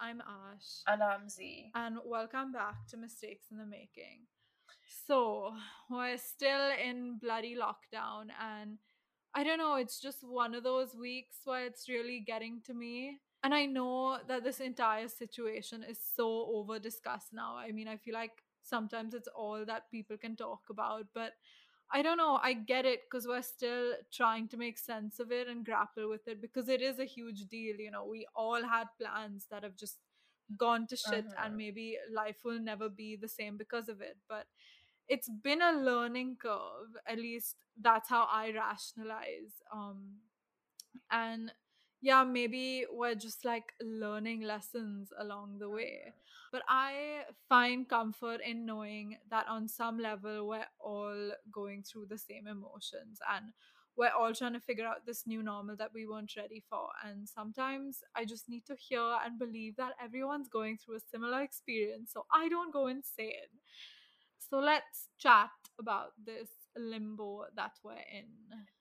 I'm Ash. And I'm Z. And welcome back to Mistakes in the Making. So, we're still in bloody lockdown, and I don't know, it's just one of those weeks where it's really getting to me. And I know that this entire situation is so over discussed now. I mean, I feel like sometimes it's all that people can talk about, but I don't know. I get it because we're still trying to make sense of it and grapple with it because it is a huge deal. You know, we all had plans that have just gone to shit, Uh-huh. and maybe life will never be the same because of it. But it's been a learning curve. At least that's how I rationalize. Um, and yeah, maybe we're just like learning lessons along the way. But I find comfort in knowing that on some level we're all going through the same emotions and we're all trying to figure out this new normal that we weren't ready for. And sometimes I just need to hear and believe that everyone's going through a similar experience so I don't go insane. So let's chat about this limbo that we're in.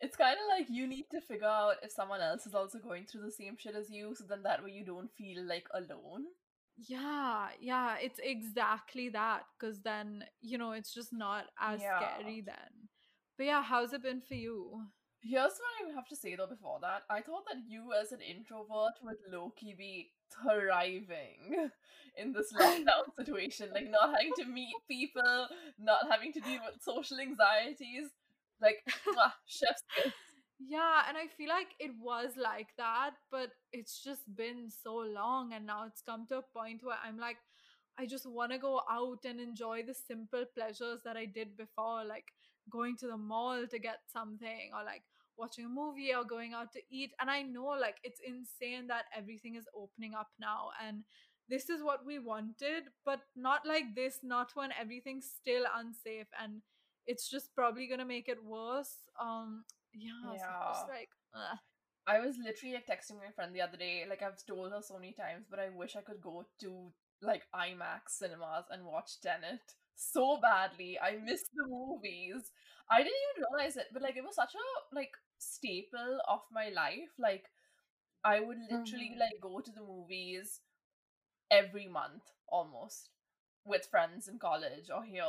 It's kind of like you need to figure out if someone else is also going through the same shit as you, so then that way you don't feel like alone. Yeah, yeah, it's exactly that. Because then, you know, it's just not as Yeah. scary then. But yeah, how's it been for you? Here's what I have to say though before that. I thought that you, as an introvert, would low key be thriving in this lockdown situation. Like, not having to meet people, not having to deal with social anxieties. Like, mwah, chef's kiss. Yeah, and I feel like it was like that, but it's just been so long, and now it's come to a point where I'm like, I just want to go out and enjoy the simple pleasures that I did before, like going to the mall to get something, or like watching a movie, or going out to eat. And I know, like, it's insane that everything is opening up now, and this is what we wanted, but not like this, not when everything's still unsafe and it's just probably gonna make it worse. Um, yeah, so I'm just like, ugh. I was literally like texting my friend the other day, like I've told her so many times, but I wish I could go to like IMAX cinemas and watch Tenet so badly. I miss the movies. I didn't even realize it, but like it was such a like staple of my life. Like I would literally Mhm. like go to the movies every month almost with friends in college or here.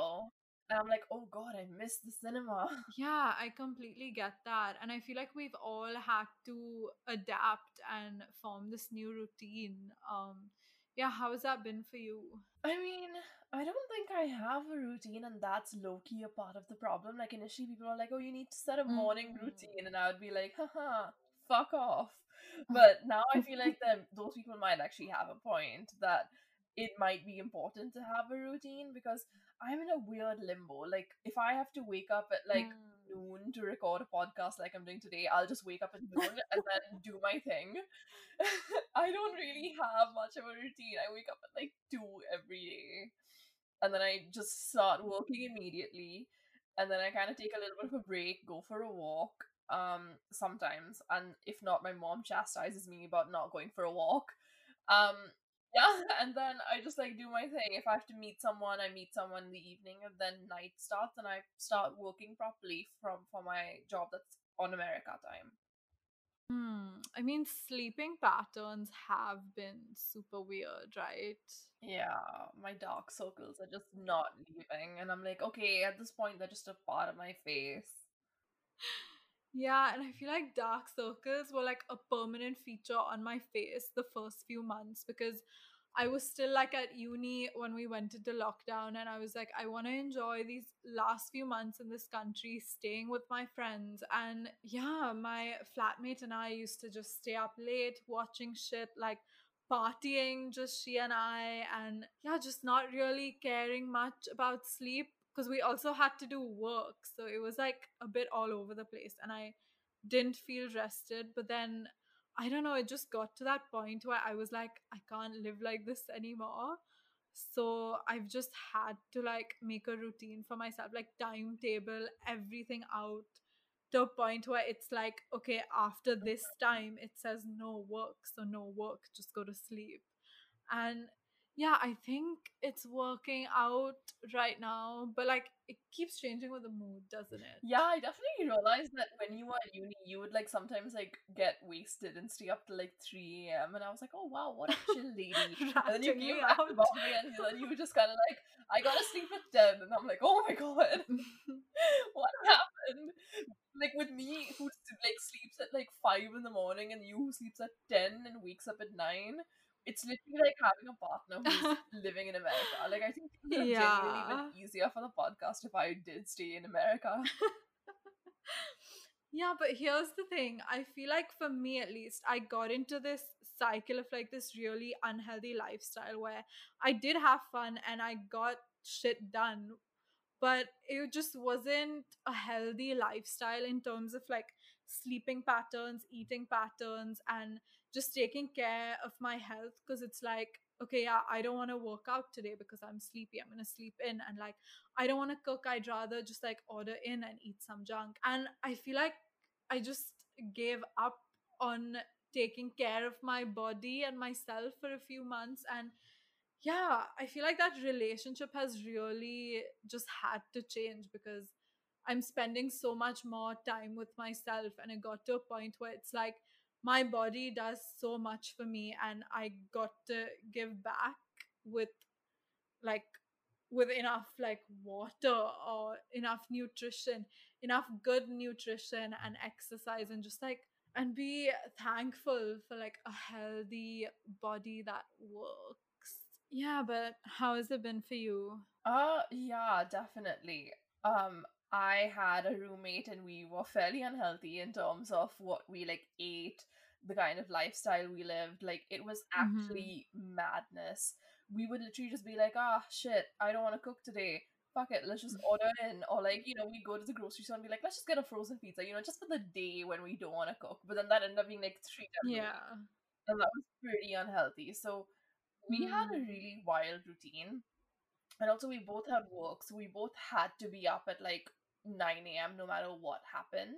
And I'm like, oh god, I miss the cinema. yeah, I completely get that, and I feel like we've all had to adapt and form this new routine. Um, yeah, how has that been for you? I mean, I don't think I have a routine, and that's low key a part of the problem. Like, initially, people are like, oh, you need to set a morning Mm. routine, and I would be like, haha, fuck off. But now I feel like them, those people might actually have a point that it might be important to have a routine because I'm in a weird limbo. Like, if I have to wake up at like Mm. Noon to record a podcast like I'm doing today, I'll just wake up at noon and then do my thing. I don't really have much of a routine. I wake up at like two every day, and then I just start working immediately, and then I kind of take a little bit of a break, go for a walk. Um, sometimes, and if not, my mom chastises me about not going for a walk. Um, yeah, and then I just like do my thing. If I have to meet someone, I meet someone in the evening, and then night starts, and I start working properly from for my job that's on America time. Hmm. I mean, sleeping patterns have been super weird, right? Yeah, my dark circles are just not leaving, and I'm like, okay, at this point, they're just a part of my face. Yeah, and I feel like dark circles were like a permanent feature on my face the first few months because I was still like at uni when we went into lockdown, and I was like, I want to enjoy these last few months in this country, staying with my friends. And yeah, my flatmate and I used to just stay up late watching shit, like partying, just she and I, and yeah, just not really caring much about sleep because we also had to do work. So it was like a bit all over the place, and I didn't feel rested. But then I don't know, it just got to that point where I was like, I can't live like this anymore. So I've just had to like make a routine for myself, like timetable everything out to a point where it's like, okay, after this time, it says no work. So no work, just go to sleep. And yeah, I think it's working out right now, but like it keeps changing with the mood, doesn't it? Yeah, I definitely realized that when you were at uni, you would like sometimes like get wasted and stay up till like 3 a.m. And I was like, oh wow, what a chill lady. and then you came me back to. Bombay and then you were just kind of like, I gotta sleep at 10. And I'm like, oh my god, what happened? Like with me, who like sleeps at like 5 in the morning and you who sleeps at 10 and wakes up at 9. It's literally like having a partner who's living in America. Like I think it would have genuinely yeah. been easier for the podcast if I did stay in America. Yeah, but here's the thing. I feel like for me at least, I got into this cycle of like this really unhealthy lifestyle where I did have fun and I got shit done, but it just wasn't a healthy lifestyle in terms of like sleeping patterns, eating patterns, and just taking care of my health. Because it's like, okay, yeah, I don't want to work out today because I'm sleepy. I'm to sleep in. And like, I don't want to cook. I'd rather just like order in and eat some junk. And I feel like I just gave up on taking care of my body and myself for a few months. And yeah, I feel like that relationship has really just had to change because I'm spending so much more time with myself. And it got to a point where it's like my body does so much for me, and I got to give back with like with enough like water or enough nutrition enough good nutrition and exercise and just like and be thankful for like a healthy body that works yeah but how has it been for you Uh yeah, definitely. Um I had a roommate and we were fairly unhealthy in terms of what we like ate, the kind of lifestyle we lived. Like it was mm-hmm. actually madness. We would literally just be like, ah shit, I don't want to cook today. Fuck it, let's just order in. Or like, you know, we'd go to the grocery store and be like, let's just get a frozen pizza, you know, just for the day when we don't want to cook. But then that ended up being like three times yeah And that was pretty unhealthy. So we had a mm. really wild routine and also we both had work so we both had to be up at like 9 a.m no matter what happened.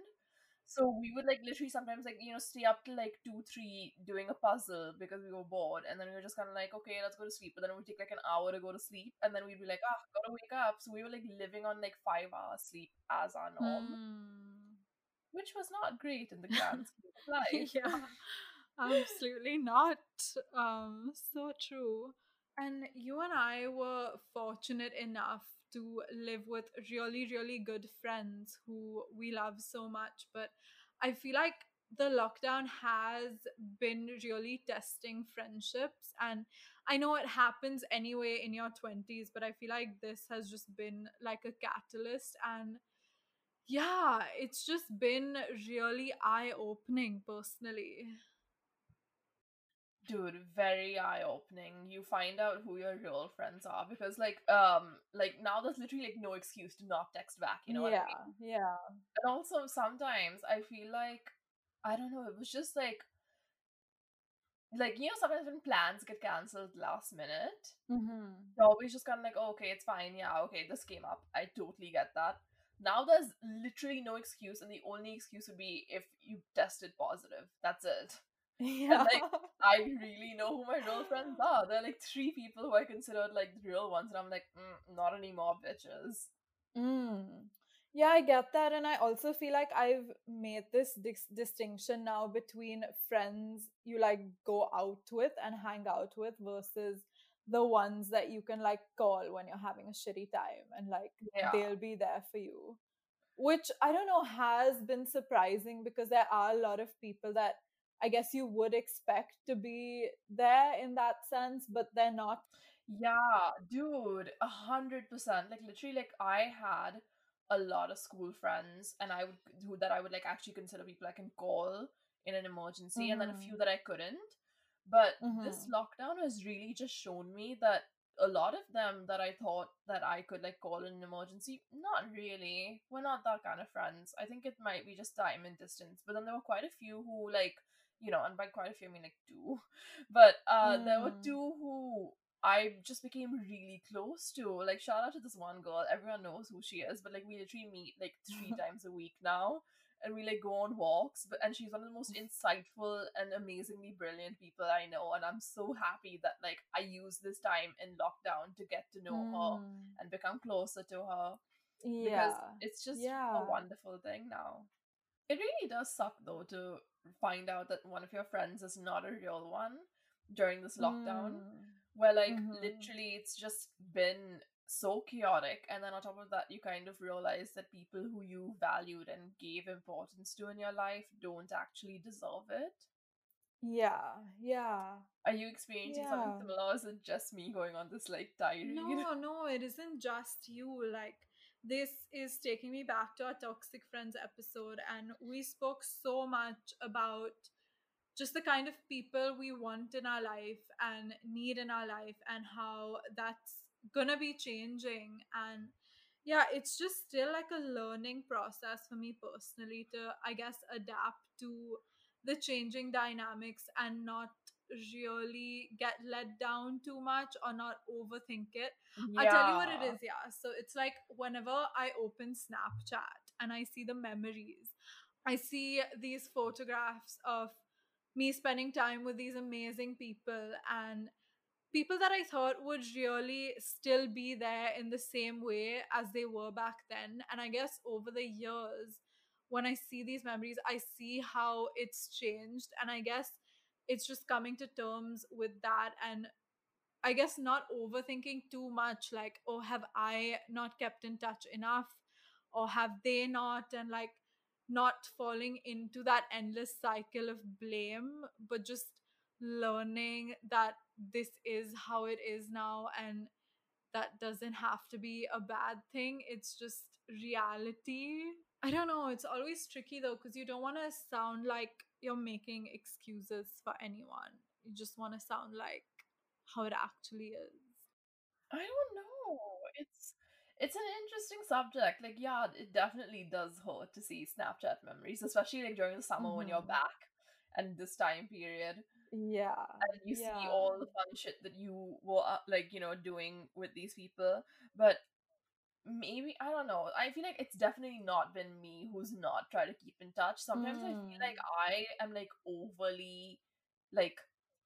So we would like literally sometimes like you know stay up till like 2 3 doing a puzzle because we were bored and then we were just kind of like okay let's go to sleep. But then it would take like an hour to go to sleep and then we'd be like ah gotta wake up. So we were like living on like five hours sleep as our norm. Hmm. which was not great in the grand scheme of life. Yeah. Absolutely not. Um so true. And you and I were fortunate enough to live with really, really good friends who we love so much. But I feel like the lockdown has been really testing friendships. And I know it happens anyway in your 20s, but I feel like this has just been like a catalyst. And yeah, it's just been really eye opening personally. Dude, very eye-opening. You find out who your real friends are because like um like now there's literally like no excuse to not text back, you know what I Yeah, mean? yeah. And also sometimes I feel like I don't know, it was just like like you know sometimes when plans get cancelled last minute, Mm-hmm. you're always just kind of like, oh, okay, it's fine, yeah, okay, this came up. I totally get that. Now there's literally no excuse, and the only excuse would be if you tested positive. That's it. And Yeah. like, I really know who my real friends are. There are like three people who I considered like the real ones, and I'm like, mm, not anymore, bitches. Mm. Yeah, I get that. And I also feel like I've made this dis- distinction now between friends you like go out with and hang out with versus the ones that you can like call when you're having a shitty time and like Yeah, they'll be there for you. Which I don't know has been surprising because there are a lot of people that I guess you would expect to be there in that sense, but they're not. yeah, dude, a hundred percent. Like literally, like I had a lot of school friends, and I would who that I would like actually consider people I can call in an emergency, and then a Mm-hmm. few that I couldn't. But this Mm-hmm. lockdown has really just shown me that a lot of them that I thought that I could like call in an emergency, not really. We're not that kind of friends. I think it might be just time and distance. But then there were quite a few who like, you know, and by quite a few I mean like two. But uh there were Mm. two who I just became really close to. Like shout out to this one girl. Everyone knows who she is, but like we literally meet like three times a week now and we like go on walks. But and she's one of the most insightful and amazingly brilliant people I know, and I'm so happy that like I use this time in lockdown to get to know her Mm. and become closer to her Yeah, because it's just Yeah. a wonderful thing now. It really does suck though to find out that one of your friends is not a real one during this lockdown Mm. where like Mhm. literally it's just been so chaotic and then on top of that you kind of realize that people who you valued and gave importance to in your life don't actually deserve it Yeah. Yeah. are you experiencing something similar or is it just me going on this like tirade No, no, it isn't just you. Like, this is taking me back to our Toxic Friends episode, and we spoke so much about just the kind of people we want in our life and need in our life, and how that's gonna be changing. And yeah, it's just still like a learning process for me personally to, I guess, adapt to the changing dynamics and not really get let down too much or not overthink it. I'll tell you what it is, yeah. So it's like whenever I open Snapchat and I see the memories, I see these photographs of me spending time with these amazing people and people that I thought would really still be there in the same way as they were back then. And I guess over the years, when I see these memories, I see how it's changed. And I guess it's just coming to terms with that and I guess not overthinking too much, like, oh, have I not kept in touch enough? Or have they not? And like, not falling into that endless cycle of blame, but just learning that this is how it is now and that doesn't have to be a bad thing. It's just reality. I don't know. It's always tricky though, because you don't want to sound like you're making excuses for anyone. You just want to sound like how it actually is. I don't know. It's it's an interesting subject. Like, yeah, it definitely does hurt to see Snapchat memories, especially like during the summer when you're Mhm. back and this time period, Yeah. and you see all the fun shit that you were uh, like, you know, doing with these people. But maybe I don't know. I feel like it's definitely not been me who's not tried to keep in touch. Sometimes I feel like I am like overly like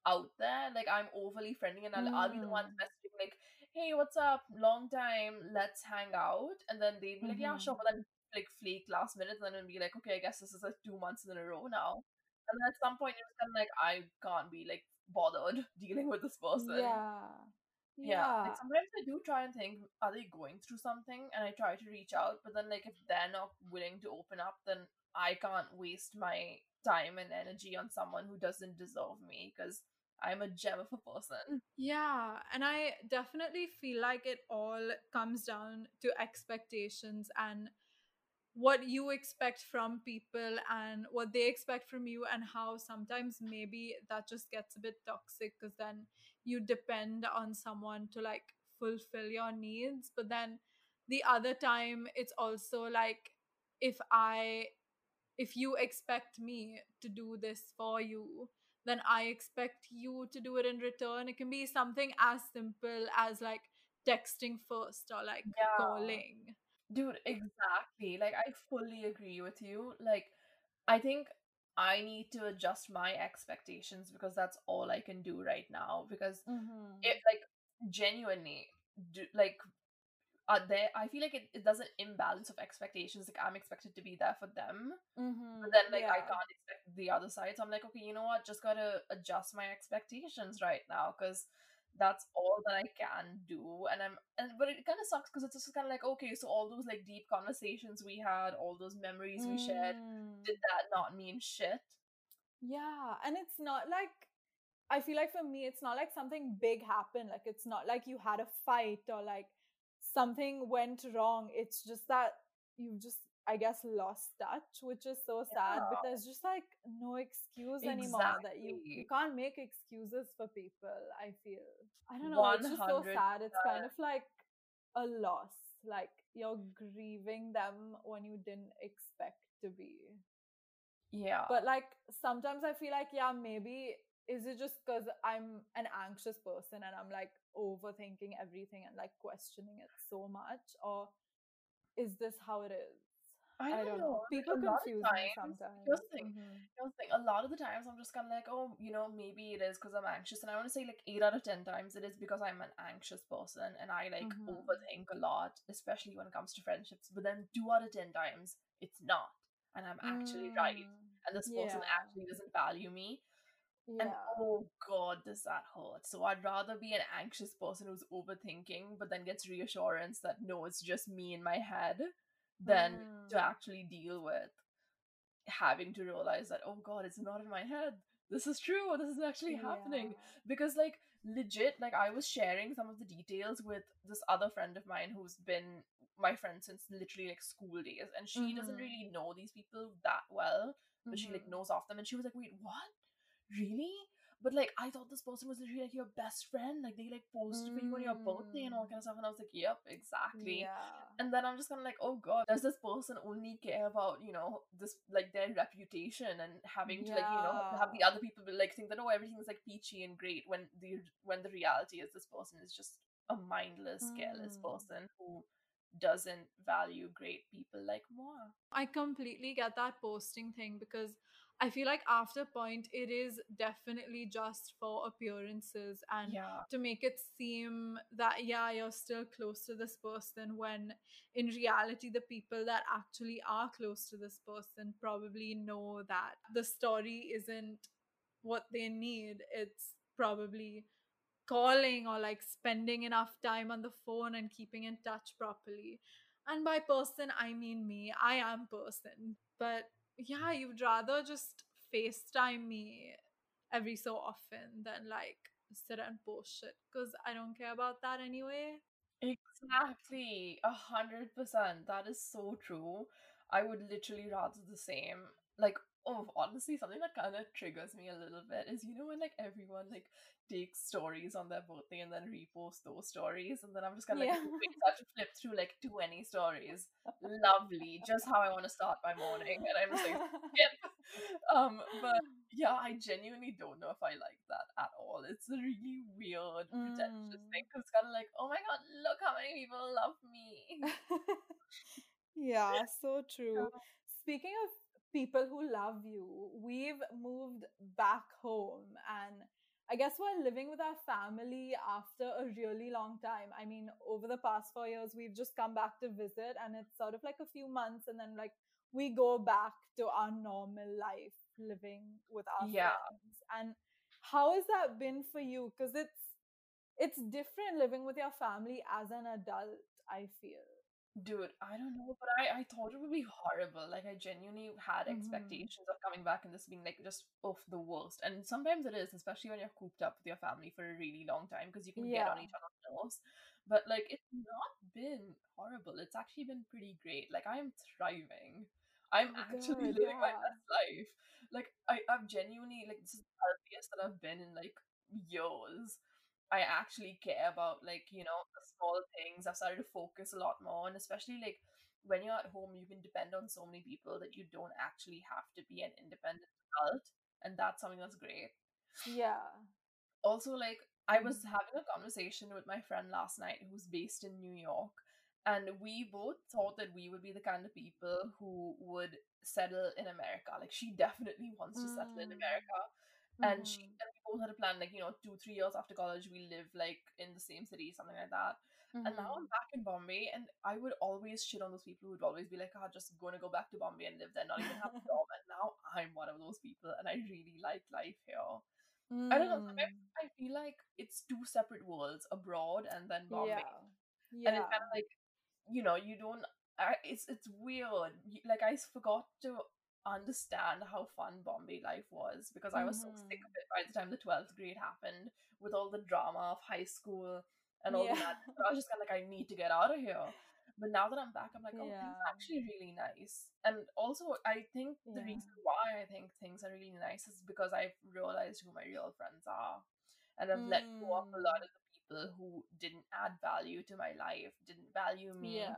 out there. Like I'm overly friendly and I'll, I'll be the one Mm. messaging like, hey, what's up? Long time, let's hang out. And then they'd be like, yeah, sure, but then like flake last minute and then be like, okay, I guess this is like two months in a row now. And then at some point you're just kind of like, I can't be like bothered dealing with this person. Yeah. Yeah, Yeah. like sometimes I do try and think, are they going through something? And I try to reach out, but then like if they're not willing to open up, then I can't waste my time and energy on someone who doesn't deserve me because I'm a gem of a person. Mm, yeah, and I definitely feel like it all comes down to expectations and what you expect from people and what they expect from you, and how sometimes maybe that just gets a bit toxic because then you depend on someone to like fulfill your needs. But then the other time, it's also like if I if you expect me to do this for you, then I expect you to do it in return. It can be something as simple as like texting first or like Yeah. calling. Dude, exactly. Like I fully agree with you. Like I think I need to adjust my expectations because that's all I can do right now because Mm-hmm. it like genuinely do, like are there i feel like it, it does an imbalance of expectations like i'm expected to be there for them Mm-hmm. but then like i can't expect the other side so i'm like okay you know what just gotta adjust my expectations right now because that's all that i can do and i'm and but it kind of sucks because it's just kind of like okay so all those like deep conversations we had all those memories we shared Mm. did that not mean shit Yeah, and it's not like I feel like for me, it's not like something big happened. Like it's not like you had a fight or like something went wrong. It's just that you just, I guess, lost touch, which is so sad. But there's just like no excuse anymore that you you can't make excuses for people. I feel I don't know. It's just so sad. It's kind of like a loss. Like you're grieving them when you didn't expect to be yeah but like sometimes i feel like yeah maybe is it just because i'm an anxious person and i'm like overthinking everything and like questioning it so much or is this how it is I I don't don't know. know. People of confuse me sometimes. here's the thing. Mhm. Here's the thing. A lot of the times, I'm just kind of like, oh, you know, maybe it is because I'm anxious, and I want to say like eight out of ten times it is because I'm an anxious person and I like Mhm. overthink a lot, especially when it comes to friendships. But then two out of ten times it's not, and I'm actually right, Mm, and this person actually doesn't value me. And oh god, does that hurt? So I'd rather be an anxious person who's overthinking, but then gets reassurance that no, it's just me in my head, than to Mm, actually deal with having to realize that oh god, it's not in my head. This is true. This is actually happening Yeah. because like legit, like I was sharing some of the details with this other friend of mine who's been my friend since literally like school days, and she doesn't Mhm. really know these people that well, but she like Mhm. knows of them, and she was like, wait, what? really? But like I thought this person was literally like your best friend. Like they like posted for you on your birthday and all Mm. kind of stuff. And I was like, Yep, exactly. Yeah. And then I'm just kind of like, oh god, does this person only care about, you know, this like their reputation and having to like, you know, have the other people be, like think that oh everything's like peachy and great when the when the reality is this person is just a mindless, careless Mm. person who doesn't value great people like moi. I completely get that posting thing because I feel like after point it is definitely just for appearances and Yeah. to make it seem that yeah you're still close to this person when in reality the people that actually are close to this person probably know that the story isn't what they need. It's probably calling or like spending enough time on the phone and keeping in touch properly. And by person i mean me. I am person. But yeah you'd rather just facetime me every so often than like sit and post shit because i don't care about that anyway Exactly, a hundred percent. That is so true. I would literally rather the same. Like, oh, honestly, something that kind of triggers me a little bit is you know when like everyone like takes stories on their birthday and then repost those stories, and then I'm just kind of like, yeah I have to flip through like 20 stories. Lovely, just how I want to start my morning, and I'm just like, skip. Um, but yeah, I genuinely don't know if I like that at all. It's a really weird, pretentious Mm. thing. 'cause It's kind of like, oh my god, look how many people love me. yeah, so true. Yeah. Speaking of people who love you, we've moved back home and I guess we're living with our family after a really long time. I mean, over the past four years, we've just come back to visit and it's sort of like a few months and then like we go back to our normal life living with our Yeah. friends. And how has that been for you? Because it's it's different living with your family as an adult, I feel. Dude, I don't know, but I, I thought it would be horrible. Like, I genuinely had hmm expectations of coming back and this being like just off the worst. And sometimes it is, especially when you're cooped up with your family for a really long time because you can get on each other's nerves. But like, it's not been horrible. It's actually been pretty great. Like, I'm thriving. I'm actually good. living my best life. Like, I, I've genuinely, like, this is the healthiest that I've been in like years. I actually care about like you know the small things. I've started to focus a lot more, and especially like when you're at home, you can depend on so many people that you don't actually have to be an independent adult, and that's something that's great. Yeah. Also, like I was Mhm. having a conversation with my friend last night who's based in New York, and we both thought that we would be the kind of people who would settle in America. Like she definitely wants to settle in Mm. America and she Mhm. and both had a plan like you know two three years after college we live like in the same city something like that and now i'm Mhm. back in bombay and i would always shit on those people who would always be like ah just gonna go back to bombay and live there not even have a job and now i'm one of those people and i really like life here i don't know Mm. i feel like it's two separate worlds abroad and then bombay Yeah. and it's kind of like you know you don't I, it's it's weird like i forgot to understand how fun bombay life was because i was so sick of it by the time the 12th grade happened with all the drama of high school and all Yeah. So i was just kind of like i need to get out of here but now that i'm back i'm like oh things are actually really nice and also i think the reason why i think things are really nice is because i've realized who my real friends are and i've let go of a lot Mm. of the people who didn't add value to my life didn't value me Yeah.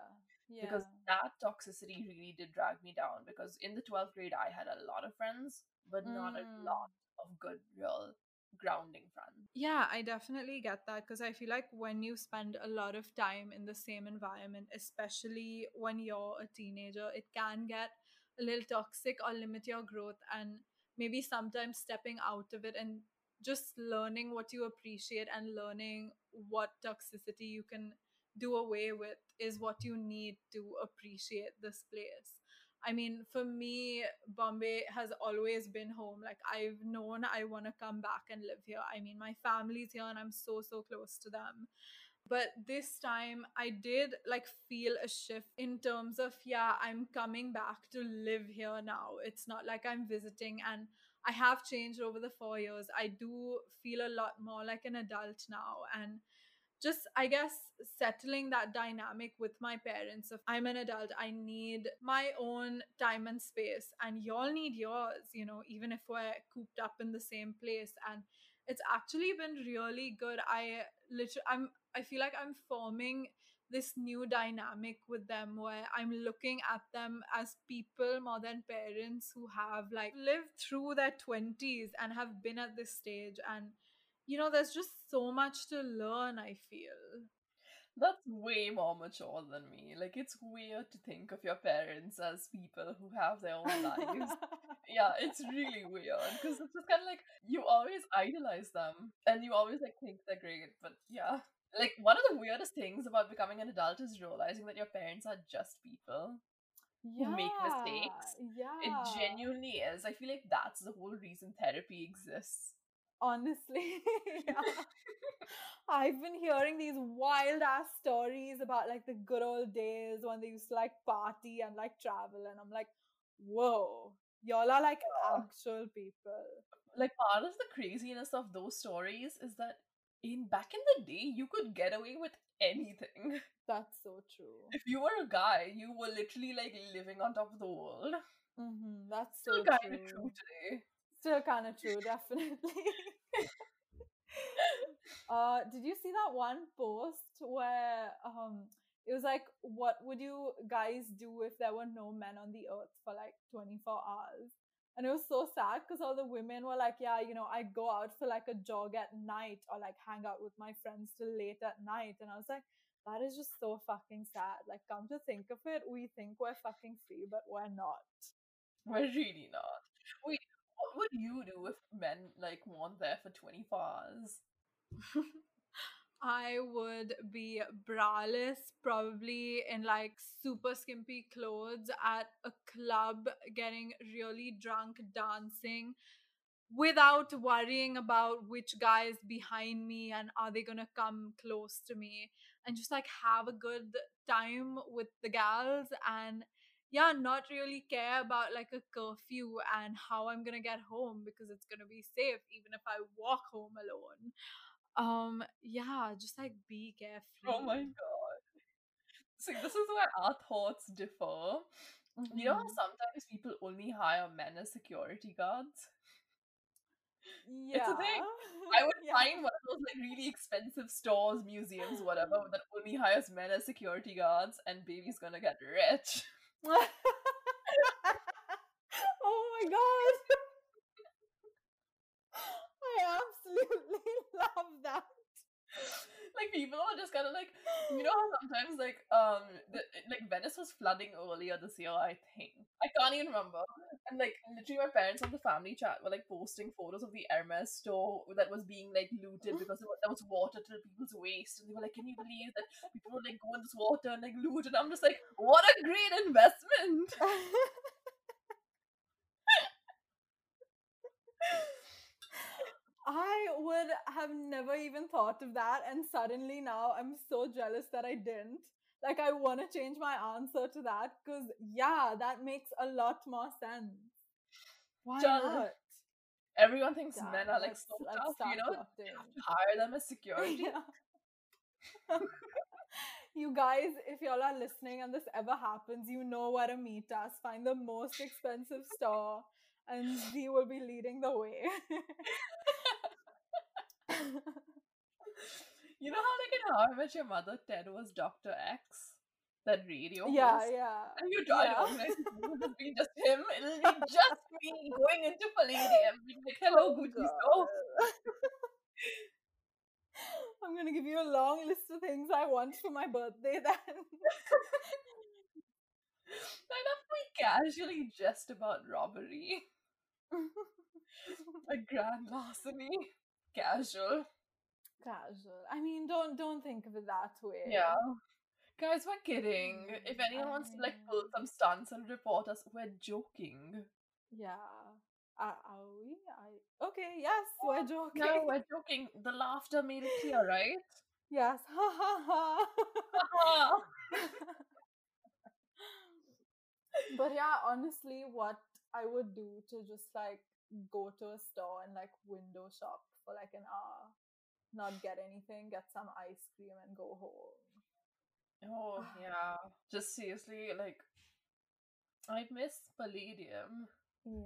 Because that toxicity really did drag me down because in the 12th grade i had a lot of friends but not a Mm. lot of good real grounding friends Yeah, I definitely get that because I feel like when you spend a lot of time in the same environment, especially when you're a teenager, it can get a little toxic or limit your growth. And maybe sometimes stepping out of it and just learning what you appreciate and learning what toxicity you can do away with is what you need to appreciate this place. I mean, for me, Bombay has always been home. Like, I've known I want to come back and live here. I mean, my family's here and I'm so, so close to them. But this time, I did like feel a shift in terms of, yeah, I'm coming back to live here now. It's not like I'm visiting and I have changed over the four years. I do feel a lot more like an adult now. And just i guess settling that dynamic with my parents if i'm an adult i need my own time and space and y'all need yours you know even if we're cooped up in the same place. And it's actually been really good. I literally i'm i feel like i'm forming this new dynamic with them where i'm looking at them as people more than parents who have like lived through their 20s and have been at this stage. And you know, there's just so much to learn, I feel. That's way more mature than me. Like, it's weird to think of your parents as people who have their own lives. yeah, it's really weird because it's just kind of like you always idolize them and you always like think they're great. But yeah, like one of the weirdest things about becoming an adult is realizing that your parents are just people yeah, who make mistakes. Yeah. It genuinely is. I feel like that's the whole reason therapy exists honestly. I've been hearing these wild ass stories about like the good old days when they used to like party and like travel and i'm like whoa y'all are like actual people. Like part of the craziness of those stories is that in back in the day you could get away with anything. That's so true. If you were a guy you were literally like living on top of the world. Mm-hmm, that's so kind true. of true. today Still kind of true, definitely. uh, did you see that one post where um it was like, what would you guys do if there were no men on the earth for like 24 hours? And it was so sad because all the women were like, yeah, you know, I go out for like a jog at night or like hang out with my friends till late at night. And I was like, that is just so fucking sad. Like, come to think of it, we think we're fucking free, but we're not. We're really not. Wait, would you do if men like weren't there for 24 hours? I would be braless, probably in like super skimpy clothes at a club, getting really drunk, dancing without worrying about which guy is behind me and are they gonna come close to me and just like have a good time with the gals and yeah, not really care about like a curfew and how I'm gonna get home because it's gonna be safe even if I walk home alone. Um, yeah, just like be careful Oh my god. See, this is where our thoughts differ. Mm-hmm. You know how mm-hmm. sometimes people only hire men as security guards? Yeah. It's a thing. I would yeah. find one of those like really expensive stores, museums, whatever, that only hires men as security guards and baby's gonna get rich. oh my god. I absolutely love that. Like people are just kind of like, you know how sometimes like um the, like Venice was flooding earlier this year, I think. I can't even remember. And like literally my parents on the family chat were like posting photos of the Hermes store that was being like looted because there was water to people's waist. And they were like, Can you believe that people would like go in this water and like loot? And I'm just like, What a great investment! I would have never even thought of that, and suddenly now I'm so jealous that I didn't. Like, I want to change my answer to that because, yeah, that makes a lot more sense. Why Just, not? Everyone thinks yeah, men are like so tough, you know? You have to hire them as security. you guys, if y'all are listening and this ever happens, you know where to meet us. Find the most expensive store, and we will be leading the way. you know how like in How I Met Your Mother, Ted was Doctor X. that radio. Yeah, host. yeah. And you try yeah. to organize it be just him. It'll be just me going into Palladium. being like, hello, Oh, Gucci God. I'm gonna give you a long list of things I want for my birthday then. I love we casually jest about robbery. A grand larceny. Casual. Casual. I mean, don't don't think of it that way. Yeah. Guys, we're kidding. If Mm, anyone wants to like pull some stunts and report us, we're joking. Yeah. Uh, are we? I okay. Yes, we're joking. No, we're joking. The laughter made it clear, right? Yes. Ha ha ha. But yeah, honestly, what I would do to just like go to a store and like window shop for like an hour, not get anything, get some ice cream and go home. oh yeah. Just seriously, like I miss Palladium.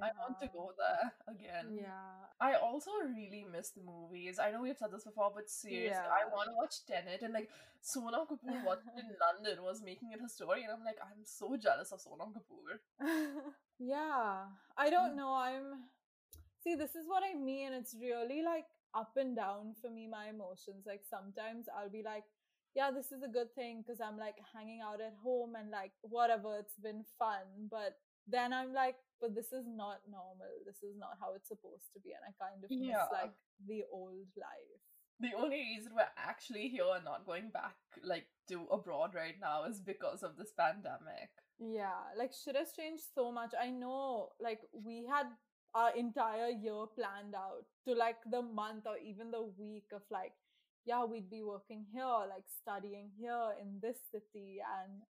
I want to go there again. Yeah. I also really miss the movies. I know we've said this before, but seriously, I want to watch Tenet. And like Sonam Kapoor watched in London, was making it her story, and I'm like, I'm so jealous of Sonam Kapoor. yeah. I don't Mm. know. I'm see, this is what I mean. It's really like up and down for me, my emotions. Like sometimes I'll be like, yeah, this is a good thing because I'm like hanging out at home and like whatever, it's been fun. But then I'm like, but this is not normal. This is not how it's supposed to be. And I kind of Yeah. miss like the old life. The only reason we're actually here and not going back like to abroad right now is because of this pandemic. Yeah, like shit has changed so much. I know, like, we had our entire year planned out to like the month or even the week of like, yeah, we'd be working here, like studying here in this city, and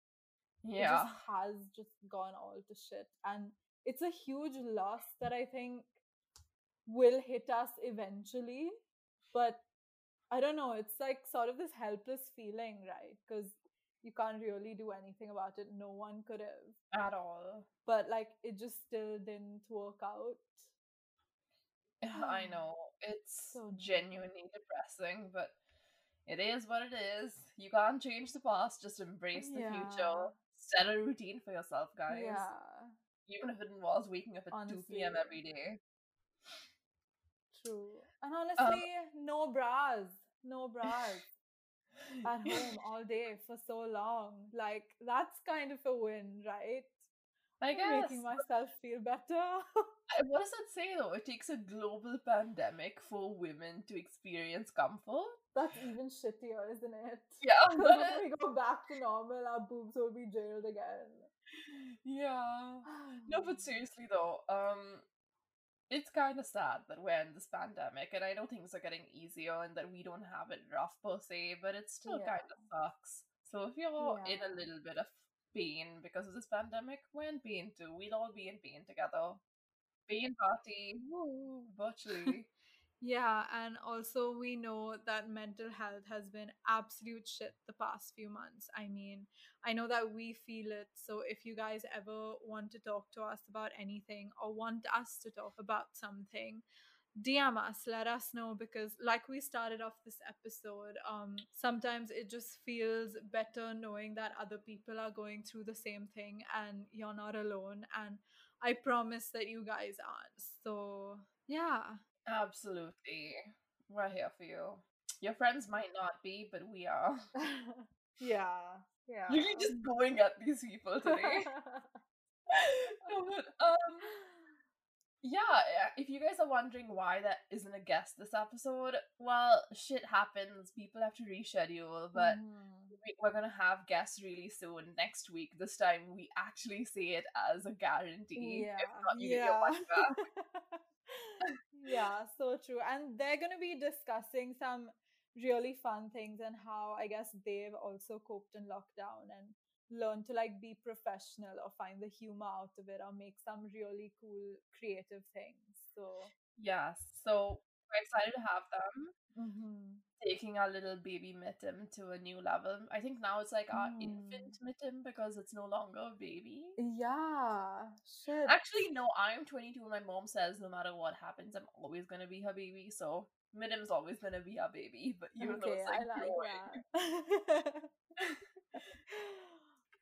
it Yeah. just has just gone all to shit. And it's a huge loss that I think will hit us eventually. But I don't know, it's like sort of this helpless feeling, right? Because you can't really do anything about it. No one could have At all. but like it just still didn't work out. I know. It's So genuinely depressing, but it is what it is. You can't change the past, just embrace the Yeah. future. Set a routine for yourself, guys. Yeah, Even if it involves waking up at 2 p.m. Every day. true. And Um, honestly, no bras, no bras at home all day for so long. Like that's kind of a win, right? I guess. Making myself feel better. What does that say though? It takes a global pandemic for women to experience comfort. that's even shittier, isn't it? Yeah, when we go back to normal, our boobs will be jailed again. yeah. No, but seriously though, um, it's kind of sad that we're in this pandemic, and I know things are getting easier and that we don't have it rough per se, but it still Yeah. kind of sucks. So if you're in a little bit of pain because of this pandemic, we're in pain too. We'll all be in pain together. Pain party, woo, virtually. Yeah, and also we know that mental health has been absolute shit the past few months. I mean, I know that we feel it. So if you guys ever want to talk to us about anything or want us to talk about something, DM us, let us know because like we started off this episode, um sometimes it just feels better knowing that other people are going through the same thing and you're not alone and I promise that you guys aren't. So, yeah. Absolutely. We're here for you. Your friends might not be, but we are. yeah, yeah. Really just going at these people today. no, but, um, yeah, uh, if you guys are wondering why that isn't a guest this episode, well, shit happens. People have to reschedule, but we- we're gonna have guests really soon next week. This time we actually say it as a guarantee. yeah, If not, you get your yeah. yeah, so true. And they're going to be discussing some really fun things and how I guess they've also coped in lockdown and learned to like be professional or find the humor out of it or make some really cool creative things. So, Yes, so we're excited to have them. mhm. taking our little baby Mittim to a new level. I think now it's like our Mm. infant Mittim because it's no longer a baby. yeah, shit. Actually, no, I'm 22 and my mom says no matter what happens, I'm always gonna be her baby. So Mittim's always gonna be our baby, but though okay, it's like, like growing. that.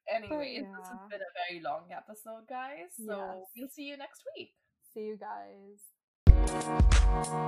Anyway, yeah. this has been a very long episode, guys. So Yes. we'll see you next week. See you guys. Thank you.